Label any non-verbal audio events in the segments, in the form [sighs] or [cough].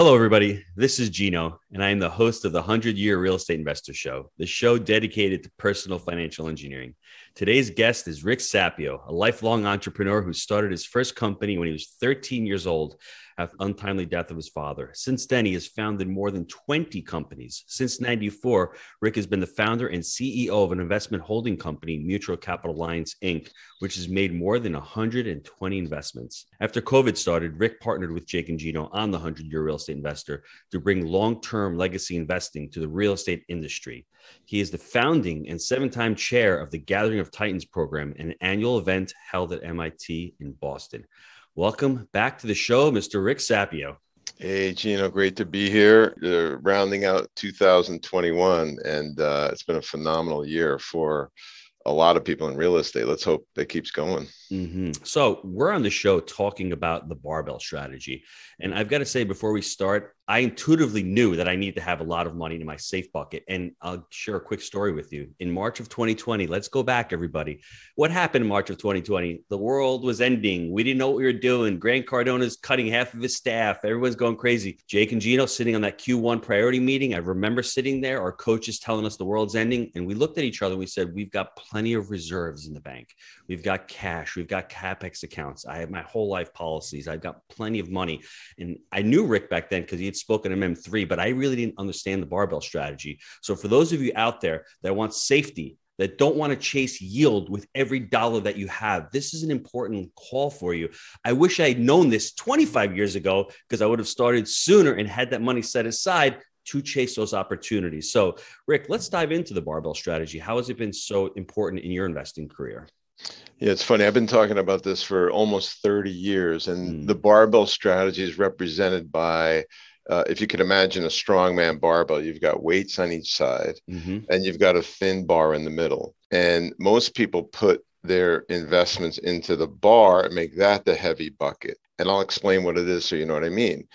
Hello, everybody. This is Gino, and I am the host of the 100 Year Real Estate Investor Show, the show dedicated to personal financial engineering. Today's guest is Rick Sapio, a lifelong entrepreneur who started his first company when he was 13 years old untimely death of his father. Since then, he has founded more than 20 companies. Since 94, Rick has been the founder and CEO of an investment holding company, Mutual Capital Alliance Inc., which has made more than 120 investments. After COVID started, Rick partnered with Jake and Gino on the 100 Year Real Estate Investor to bring long term legacy investing to the real estate industry. He is the founding and seven time chair of the Gathering of Titans program, an annual event held at MIT in Boston. Welcome back to the show, Mr. Rick Sapio. Hey, Gino, great to be here. Uh, rounding out 2021, and uh, it's been a phenomenal year for a lot of people in real estate. Let's hope it keeps going. Mm-hmm. So, we're on the show talking about the barbell strategy. And I've got to say, before we start, I intuitively knew that I need to have a lot of money in my safe bucket. And I'll share a quick story with you. In March of 2020, let's go back, everybody. What happened in March of 2020? The world was ending. We didn't know what we were doing. Grant Cardone's cutting half of his staff. Everyone's going crazy. Jake and Gino sitting on that Q1 priority meeting. I remember sitting there, our coaches telling us the world's ending. And we looked at each other and we said, We've got plenty of reserves in the bank. We've got cash. We've got CapEx accounts. I have my whole life policies. I've got plenty of money. And I knew Rick back then because he had spoken to MM3, but I really didn't understand the barbell strategy. So for those of you out there that want safety, that don't want to chase yield with every dollar that you have. This is an important call for you. I wish I had known this 25 years ago because I would have started sooner and had that money set aside to chase those opportunities. So, Rick, let's dive into the barbell strategy. How has it been so important in your investing career? Yeah, it's funny. I've been talking about this for almost 30 years, and mm. the barbell strategy is represented by uh, if you could imagine a strongman barbell, you've got weights on each side mm-hmm. and you've got a thin bar in the middle. And most people put their investments into the bar and make that the heavy bucket. And I'll explain what it is so you know what I mean.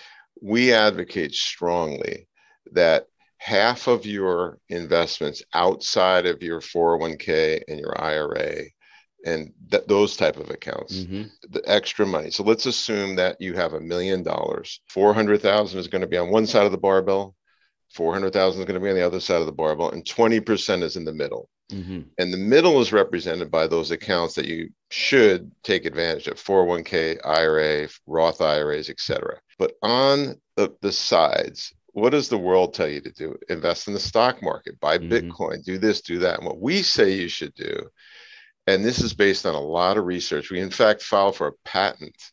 We advocate strongly that half of your investments outside of your 401k and your IRA and th- those type of accounts mm-hmm. the extra money so let's assume that you have a million dollars 400000 is going to be on one side of the barbell 400000 is going to be on the other side of the barbell and 20% is in the middle mm-hmm. and the middle is represented by those accounts that you should take advantage of 401k ira roth iras etc but on the, the sides what does the world tell you to do invest in the stock market buy mm-hmm. bitcoin do this do that and what we say you should do and this is based on a lot of research. We, in fact, filed for a patent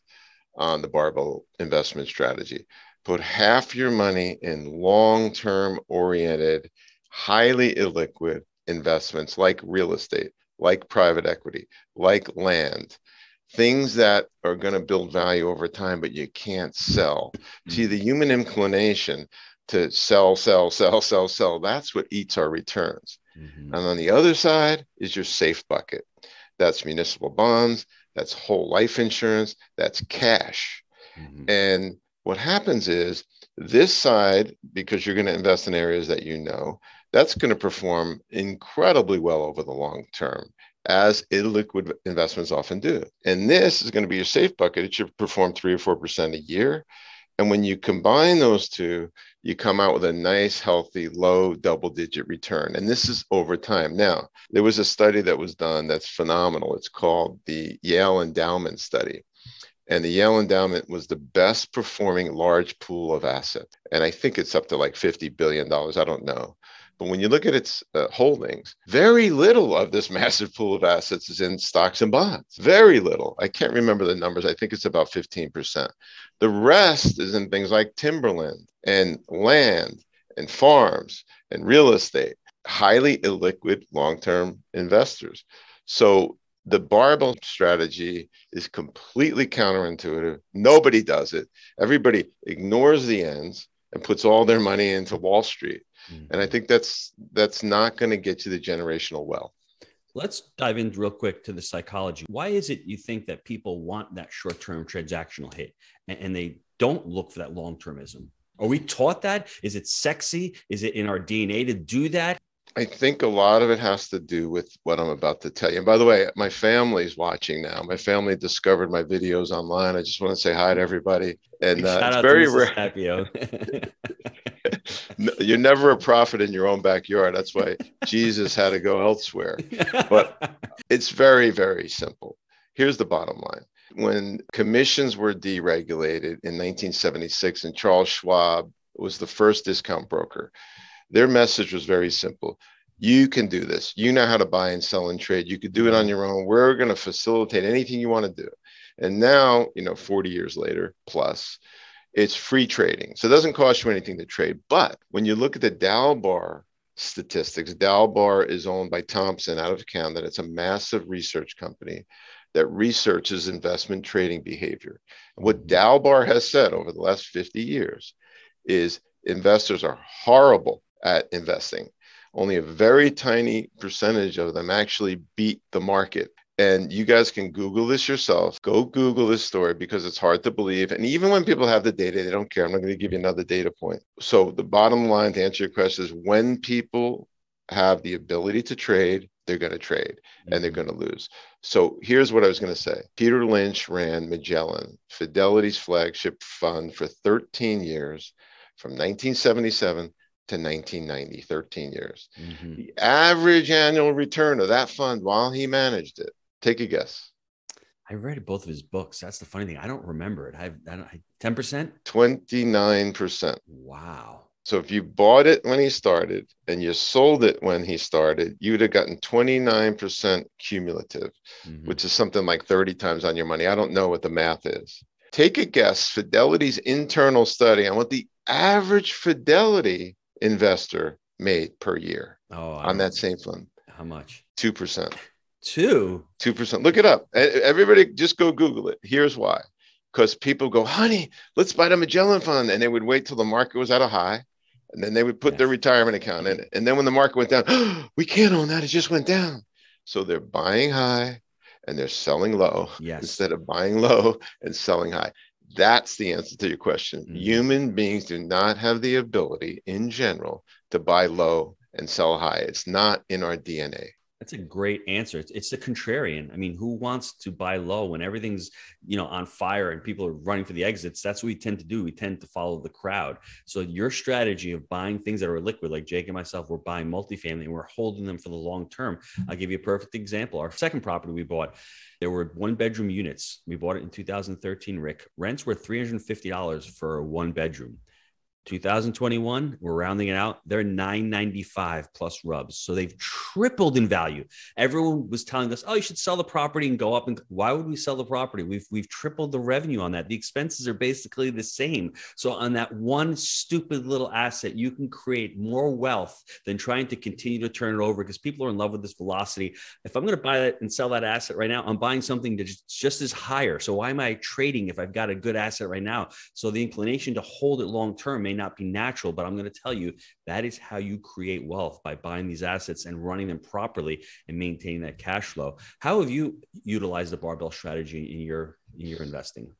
on the barbell investment strategy. Put half your money in long term oriented, highly illiquid investments like real estate, like private equity, like land, things that are going to build value over time, but you can't sell. Mm-hmm. See, the human inclination to sell, sell, sell, sell, sell, that's what eats our returns. Mm-hmm. And on the other side is your safe bucket. That's municipal bonds, that's whole life insurance, that's cash. Mm-hmm. And what happens is this side, because you're going to invest in areas that you know, that's going to perform incredibly well over the long term, as illiquid investments often do. And this is going to be your safe bucket. It should perform three or 4% a year. And when you combine those two, you come out with a nice, healthy, low double digit return. And this is over time. Now, there was a study that was done that's phenomenal. It's called the Yale Endowment Study. And the Yale Endowment was the best performing large pool of assets. And I think it's up to like $50 billion. I don't know. But when you look at its uh, holdings, very little of this [laughs] massive pool of assets is in stocks and bonds. Very little. I can't remember the numbers. I think it's about 15%. The rest is in things like timberland and land and farms and real estate, highly illiquid long term investors. So the barbell strategy is completely counterintuitive. Nobody does it. Everybody ignores the ends and puts all their money into Wall Street. Mm-hmm. And I think that's that's not going to get you the generational wealth. Let's dive in real quick to the psychology. Why is it you think that people want that short-term transactional hit and, and they don't look for that long-termism? Are we taught that? Is it sexy? Is it in our DNA to do that? I think a lot of it has to do with what I'm about to tell you. And by the way, my family's watching now. My family discovered my videos online. I just want to say hi to everybody. And uh, it's very rare. [laughs] [laughs] You're never a prophet in your own backyard. That's why Jesus had to go elsewhere. But [laughs] it's very, very simple. Here's the bottom line. When commissions were deregulated in 1976, and Charles Schwab was the first discount broker, their message was very simple. You can do this. You know how to buy and sell and trade. You could do it on your own. We're going to facilitate anything you want to do. And now, you know, 40 years later plus, it's free trading. So it doesn't cost you anything to trade. But when you look at the Dalbar statistics, Dalbar is owned by Thomson out of Canada. It's a massive research company that researches investment trading behavior. And what mm-hmm. Dalbar has said over the last 50 years is investors are horrible at investing. Only a very tiny percentage of them actually beat the market. And you guys can Google this yourself. Go Google this story because it's hard to believe. And even when people have the data, they don't care. I'm not going to give you another data point. So, the bottom line to answer your question is when people have the ability to trade, they're going to trade and they're mm-hmm. going to lose. So here's what I was going to say. Peter Lynch ran Magellan, Fidelity's flagship fund for 13 years from 1977 to 1990, 13 years. Mm-hmm. The average annual return of that fund while he managed it, take a guess. I read both of his books. That's the funny thing. I don't remember it. I've, I I, 10%? 29%. Wow. So if you bought it when he started and you sold it when he started, you'd have gotten 29% cumulative, mm-hmm. which is something like 30 times on your money. I don't know what the math is. Take a guess, Fidelity's internal study on what the average Fidelity investor made per year oh, on that same fund. How much? 2%. Two? 2%. Look it up. Everybody just go Google it. Here's why. Because people go, honey, let's buy the Magellan fund. And they would wait till the market was at a high and then they would put their retirement account in it. And then when the market went down, [gasps] we can't own that. It just went down. So they're buying high and they're selling low [laughs] yes. instead of buying low and selling high. That's the answer to your question. Mm-hmm. Human beings do not have the ability in general to buy low and sell high. It's not in our DNA. That's a great answer. It's, it's the contrarian. I mean, who wants to buy low when everything's you know on fire and people are running for the exits? That's what we tend to do. We tend to follow the crowd. So your strategy of buying things that are liquid, like Jake and myself, we're buying multifamily and we're holding them for the long term. I'll give you a perfect example. Our second property we bought, there were one bedroom units. We bought it in 2013. Rick rents were $350 for one bedroom. 2021, we're rounding it out. They're 995 plus rubs. So they've tripled in value. Everyone was telling us, oh, you should sell the property and go up. And why would we sell the property? We've we've tripled the revenue on that. The expenses are basically the same. So on that one stupid little asset, you can create more wealth than trying to continue to turn it over because people are in love with this velocity. If I'm going to buy that and sell that asset right now, I'm buying something that's just as higher. So why am I trading if I've got a good asset right now? So the inclination to hold it long term may not be natural, but I'm going to tell you that is how you create wealth by buying these assets and running them properly and maintaining that cash flow. How have you utilized the barbell strategy in your in your investing?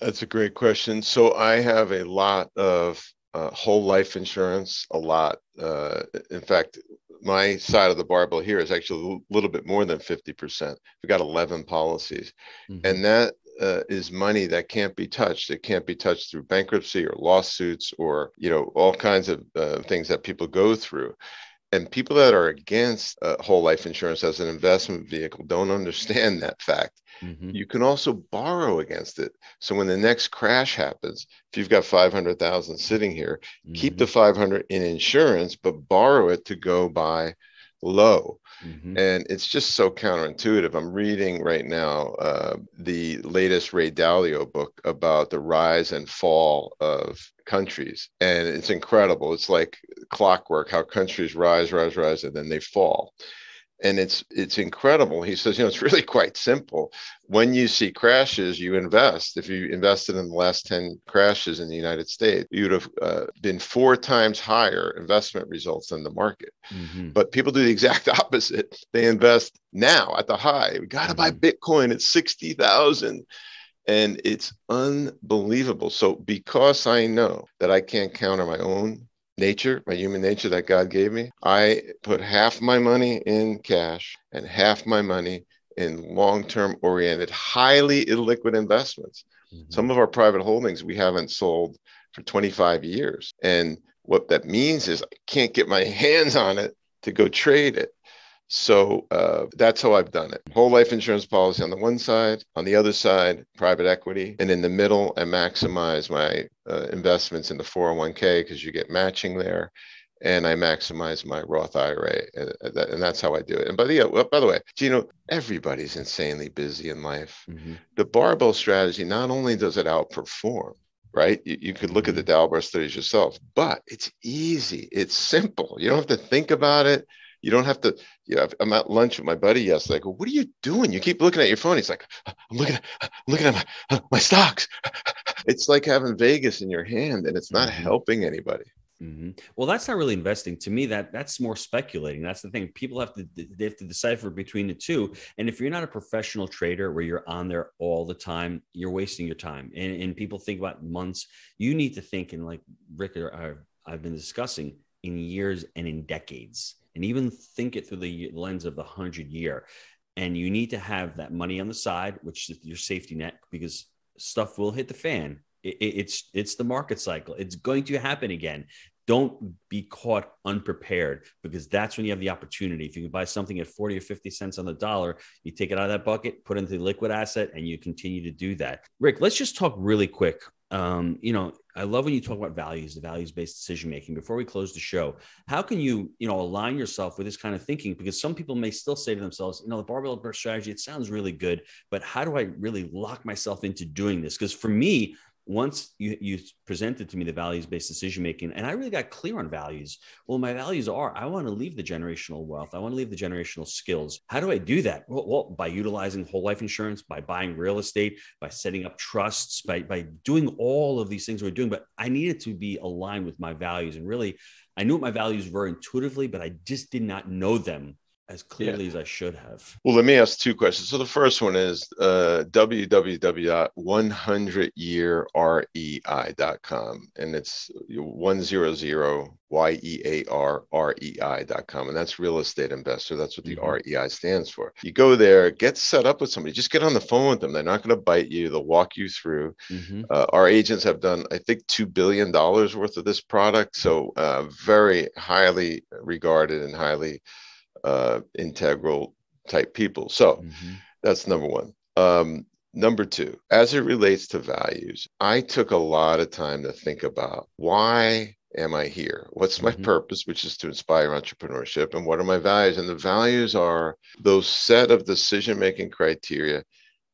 That's a great question. So I have a lot of uh, whole life insurance, a lot. Uh, in fact, my side of the barbell here is actually a little bit more than 50%. We've got 11 policies. Mm-hmm. And that uh, is money that can't be touched. It can't be touched through bankruptcy or lawsuits or you know all kinds of uh, things that people go through. And people that are against uh, whole life insurance as an investment vehicle don't understand that fact. Mm-hmm. You can also borrow against it. So when the next crash happens, if you've got 500,000 sitting here, mm-hmm. keep the 500 in insurance, but borrow it to go buy low. Mm-hmm. And it's just so counterintuitive. I'm reading right now uh, the latest Ray Dalio book about the rise and fall of countries. And it's incredible. It's like clockwork how countries rise, rise, rise, and then they fall and it's it's incredible. He says you know it's really [laughs] quite simple. When you see crashes you invest. If you invested in the last 10 crashes in the united states you'd have uh, been four times higher investment results than the market. Mm-hmm. but people do the [laughs] exact opposite. They invest now at the high. We got to mm-hmm. buy bitcoin at 60000 and it's unbelievable. So because i know that i can't count on my own nature, my human nature that God gave me, I put half my money in cash and half my money in long term oriented, highly illiquid investments. Mm-hmm. Some of our private holdings we haven't sold for 25 years. And what that means is I can't get my [laughs] hands on it to go trade it. So uh, that's how I've done it. Whole life insurance policy on the one side, on the other side, private equity, and in the middle, I maximize my uh, investments in the 401k because you get matching there, and I maximize my Roth IRA, and, and that's how I do it. And by the well, by the way, Gino, everybody's insanely busy in life. Mm-hmm. The barbell strategy not only does it outperform, right? You, you could look at the mm-hmm. Dalbar studies yourself, but it's easy. It's simple. You don't have to think about it. You don't have to. You know, I'm at lunch with my buddy yesterday. I go, "What are you doing? You keep looking at your phone." He's like, "I'm looking at, I'm looking at my my stocks." [laughs] It's like having Vegas in your hand, and it's not mm-hmm. helping anybody. Mm-hmm. Well, that's not really investing to me. That that's more speculating. That's the thing. People have to they have to decipher between the two. And if you're not a professional trader where you're on there all the time, you're wasting your time. And, and people think about months. You need to think in like Rick or I've been discussing in years and in decades and even think it through the lens of the 100 year and you need to have that money on the side which is your safety net because stuff will hit the fan it, it's it's the market cycle it's going to happen again don't be caught unprepared because that's when you have the opportunity. If you can buy something at 40 or 50 cents on the dollar, you take it out of that bucket, put it into the liquid asset, and you continue to do that. Rick, let's just talk really quick um, you know, I love when you talk about values, the values-based decision making. Before we close the show, how can you, you know, align yourself with this kind of thinking? Because some people may still say to themselves, you know, the barbell strategy, it sounds really good, but how do I really lock myself into doing this? Because for me, once you, you presented to me the values based decision making and i really got clear on values. Well my values are i want to leave the generational wealth. I want to leave the generational skills. How do i do that? Well, well, by utilizing whole life insurance by buying real estate by setting up trusts by, by doing all of these things we're doing. But i needed to be aligned with my values. And really i knew what my values were intuitively but i just did not know them as clearly yeah. as I should have. Well, let me ask two questions. So the first one is uh, www.100yearrei.com, and it's 100 Y E A R R E I.com. And that's real estate investor. That's what the mm-hmm. REI stands for. You go there, get set up with somebody, just get on the phone with them. They're not going to bite you, they'll walk you through. Mm-hmm. Uh, our agents have done, I think, $2 billion worth of this product. So, uh, very highly regarded and highly uh, integral type people. So mm-hmm. that's number one. Um, number two, as it relates to values, I took a lot of time to think about why am I here? What's my mm-hmm. purpose, which is to inspire entrepreneurship, and what are my values? And the values are those set of decision making criteria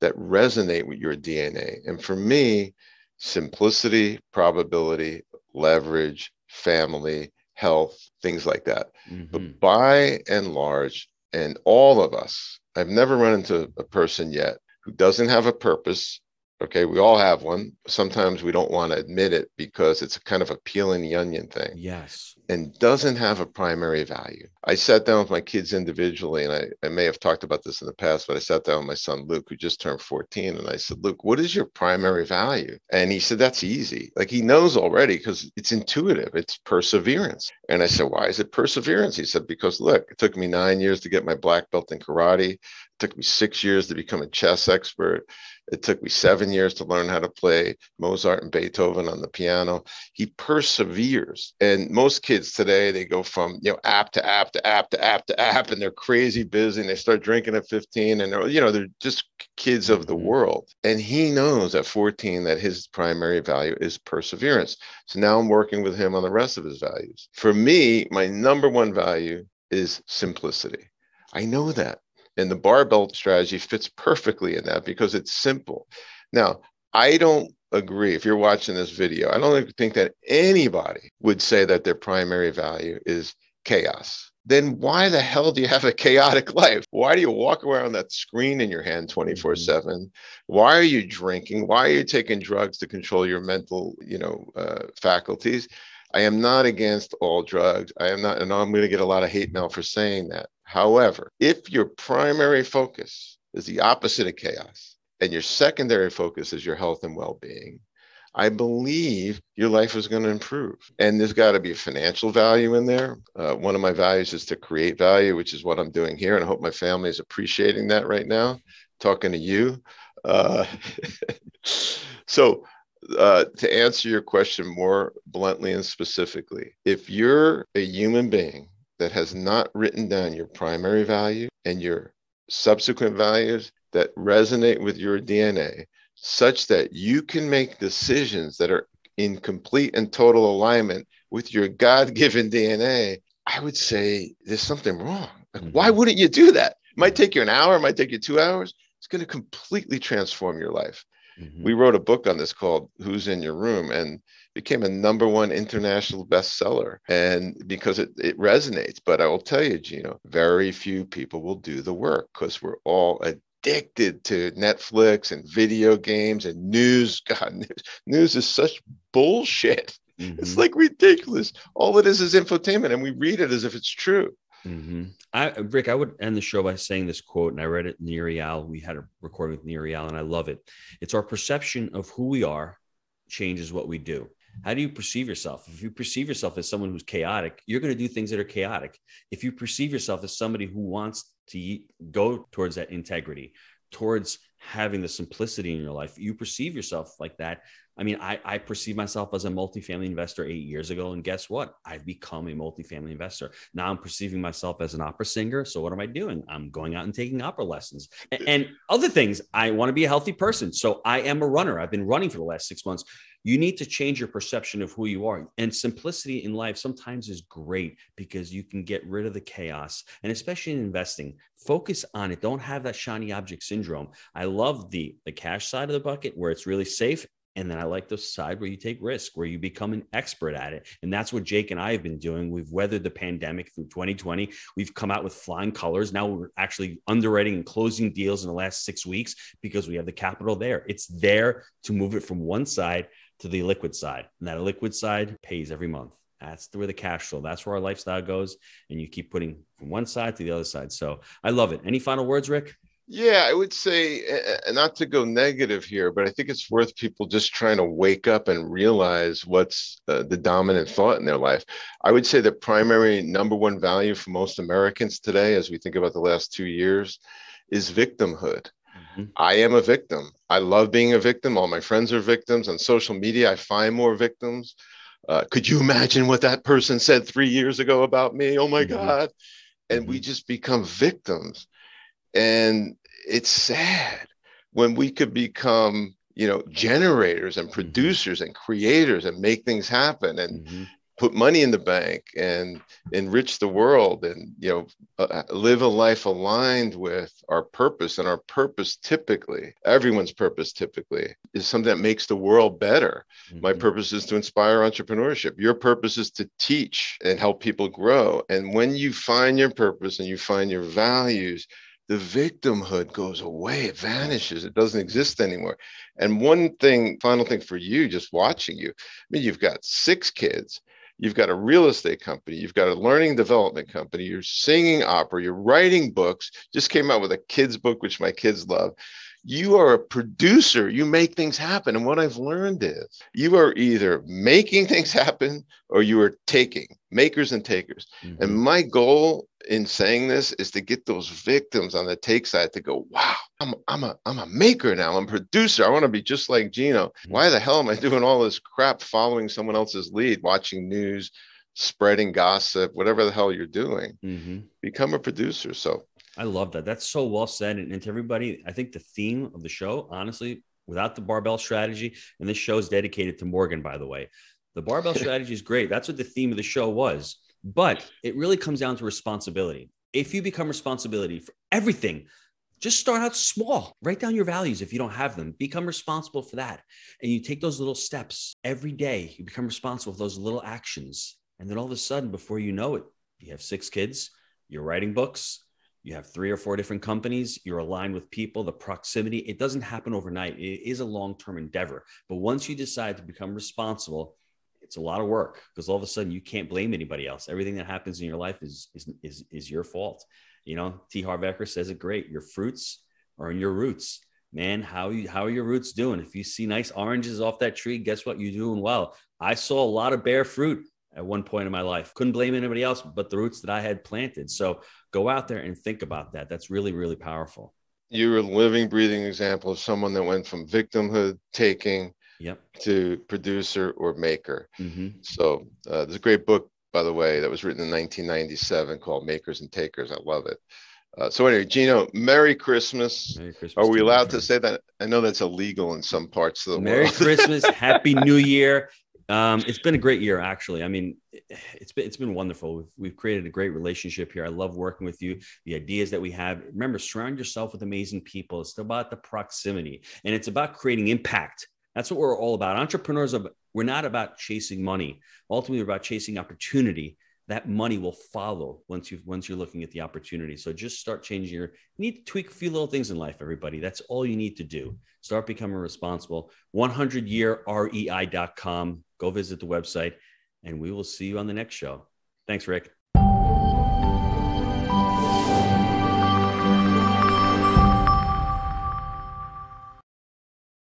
that resonate with your DNA. And for me, simplicity, probability, leverage, family, health, things like that. Mm-hmm. But by and large, and all of us, I've never run into a person yet who doesn't have a purpose Okay, we all have one. Sometimes we don't want to admit it because it's a kind of a peeling the onion thing. Yes. And doesn't have a primary value. I sat down with my kids individually, and I, I may have talked about this in the past, but I sat down with my son Luke, who just turned 14, and I said, Luke, what is your primary value? And he said, That's easy. Like he knows already because it's intuitive, it's perseverance. And I said, Why is it perseverance? He said, Because look, it took me nine years to get my black belt in karate, took me six years to become a chess expert. It took me seven years to learn how to play Mozart and Beethoven on the piano. He perseveres. And most kids today, they go from, you know, app to app to app to app to app, and they're crazy busy and they start drinking at 15 and they're, you know, they're just kids of the mm-hmm. world. And he knows at 14 that his primary value is perseverance. So now I'm working with him on the rest of his values. For me, my number one value is simplicity. I know that. And the barbell strategy fits perfectly in that because it's simple. Now, I don't agree. If you're watching this video, I don't think that anybody would say that their primary value is chaos. Then why the hell do you have a chaotic [laughs] life? Why do you walk around that screen in your hand 24 mm-hmm. 7? Why are you drinking? Why are you taking drugs to control your mental, you know, uh, faculties? I am not against all drugs. I am not, and I'm going to get a lot of hate mail for saying that. However, if your primary focus is the opposite of chaos and your secondary focus is your health and well being, I believe your life is going to improve. And there's got to be financial value in there. Uh, one of my values is to create value, which is what I'm doing here. And I hope my family is appreciating that right now, talking to you. Uh, [laughs] so, uh, to answer your question more bluntly and specifically, if you're a human being that has not written down your primary value and your subsequent values that resonate with your DNA, such that you can make decisions that are in complete and total alignment with your God given DNA, I would say there's something wrong. Like, mm-hmm. Why wouldn't you do that? It might take you an hour, it might take you two hours. It's going to completely transform your life. Mm-hmm. We wrote a book on this called Who's in Your Room and became a number one international bestseller. And because it, it resonates. But I will tell you, Gino, very few people will do the work because we're all addicted to Netflix and video games and news. [laughs] God, news, news is such bullshit. Mm-hmm. It's like ridiculous. All it is is infotainment, and we read it as if it's true. Mm-hmm. I, Rick, I would end the show by saying this quote, and I read it in Nir We had a recording with Nir and I love it. It's our perception of who we are changes what we do. How do you perceive yourself? If you perceive yourself as someone who's chaotic, you're going to do things that are chaotic. If you perceive yourself as somebody who wants to go towards that integrity, towards having the simplicity in your life, you perceive yourself like that. I mean, I, I perceive myself as a multifamily investor eight years ago. And guess what? I've become a multifamily investor. Now I'm perceiving myself as an opera singer. So what am I doing? I'm going out and taking opera lessons and, and other things. I want to be a healthy person. So I am a runner. I've been running for the last six months you need to change your perception of who you are. And simplicity in life sometimes is great because you can get rid of the chaos. And especially in investing, focus on it. Don't have that shiny object syndrome. I love the the cash side of the bucket where it's really safe and then I like the side where you take risk, where you become an expert at it. And that's what Jake and I have been doing. We've weathered the pandemic through 2020. We've come out with flying colors. Now we're actually underwriting and closing deals in the last six weeks because we have the capital there. It's there to move it from one side to the liquid side. And that liquid side pays every month. That's where the cash flow, that's where our lifestyle goes. And you keep putting from one side to the other side. So I love it. Any final words, Rick? Yeah, I would say, and not to go negative here, but I think it's worth people just trying to wake up and realize what's uh, the dominant thought in their life. I would say the primary number one value for most Americans today, as we think about the last two years, is victimhood. Mm-hmm. I am a victim. I love being a victim. All my friends are victims. On social media, I find more victims. Uh, could you imagine what that person said three years ago about me? Oh my mm-hmm. God. And mm-hmm. we just become victims. And it's sad when we could become, you know, generators and mm-hmm. producers and creators and make things happen and mm-hmm. put money in the bank and enrich the world and you know uh, live a life aligned with our purpose. And our purpose typically everyone's purpose typically is something that makes the world better. Mm-hmm. my purpose is to inspire entrepreneurship. Your purpose is to teach and help people grow. And when you find your purpose and you find your values the victimhood goes away it vanishes it doesn't exist anymore and one thing final thing for you just watching you i mean you've got six kids You've got a real estate company. You've got a learning development company. You're singing opera. You're writing books. Just came out with a kids' book, which my kids love. You are a producer. You make things happen. And what I've learned is you are either making [laughs] things happen or you are taking, makers and takers. Mm-hmm. And my goal in saying this is to get those victims on the take side to go, wow, I'm, I'm a I'm a maker now. I'm a producer. I want to be just like Gino. Mm-hmm. Why the hell am I doing all this crap following someone else's lead, watching news, spreading gossip, whatever the hell you're doing? Mm-hmm. Become a producer. So I love that. That's so well said. And, and to everybody, I think the theme of the show, honestly, without the barbell strategy, and this show is dedicated to Morgan, by the way. The barbell [laughs] strategy is great. That's what the theme of the show was. But it really comes down to responsibility. If you become responsibility for everything, just start out small. Write down your values if you don't have them. Become responsible for that. And you take those little steps every day. You become responsible for those little actions. And then all of a sudden, before you know it, you have six kids, you're writing books, you have three or four different companies, you're aligned with people, the proximity, it doesn't happen overnight. It is a long term endeavor. But once you decide to become responsible, it's a lot of work because all of a sudden you can't blame anybody else. Everything that happens in your life is is is, is your fault. You know, T. Harv Eker says it great. Your fruits are in your roots. man, how you how are your roots doing? If you see nice oranges off that tree, guess what? You're doing well. I saw a lot of bare fruit at one point in my life. Couldn't blame anybody else but the roots that I had planted. So go out there and think about that. That's really, really powerful. You're a living, breathing example of someone that went from victimhood, taking, yep. to producer or maker. Mm-hmm. So uh, there's a great book, by the way, that was written in 1997 called Makers and Takers. I love it. Uh, so anyway, Gino, Merry Christmas. Merry Christmas. Are we allowed to say that? I know that's illegal in some parts of the Merry world. Merry [laughs] Christmas, Happy New Year. Um, it's been a great year, actually. I mean, [sighs] it's been it's been wonderful. We've, we've created a great relationship here. I love working with you. The ideas that we have. Remember, surround yourself with amazing people. It's about the proximity, and it's about creating impact. That's what we're all about. Entrepreneurs are. We're not about chasing money. Ultimately, we're about chasing opportunity. That money will follow once you once you're looking at the opportunity. So just start changing your. You need to tweak a few little things in life, everybody. That's all you need to do. Start becoming responsible. 100yearrei.com. Go visit the website, and we will see you on the next show. Thanks, Rick.